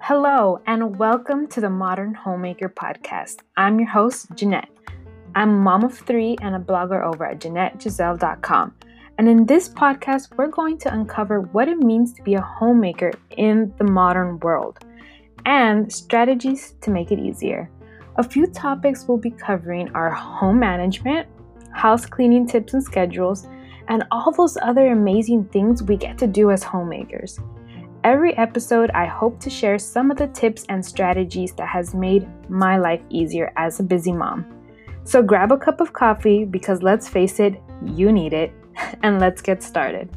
Hello, and welcome to the Modern Homemaker Podcast. I'm your host, Jeanette. I'm a mom of three and a blogger over at JeanetteGiselle.com. And in this podcast, we're going to uncover what it means to be a homemaker in the modern world and strategies to make it easier. A few topics we'll be covering are home management, house cleaning tips and schedules, and all those other amazing things we get to do as homemakers. Every episode, I hope to share some of the tips and strategies that has made my life easier as a busy mom. So grab a cup of coffee because let's face it, you need it, and let's get started.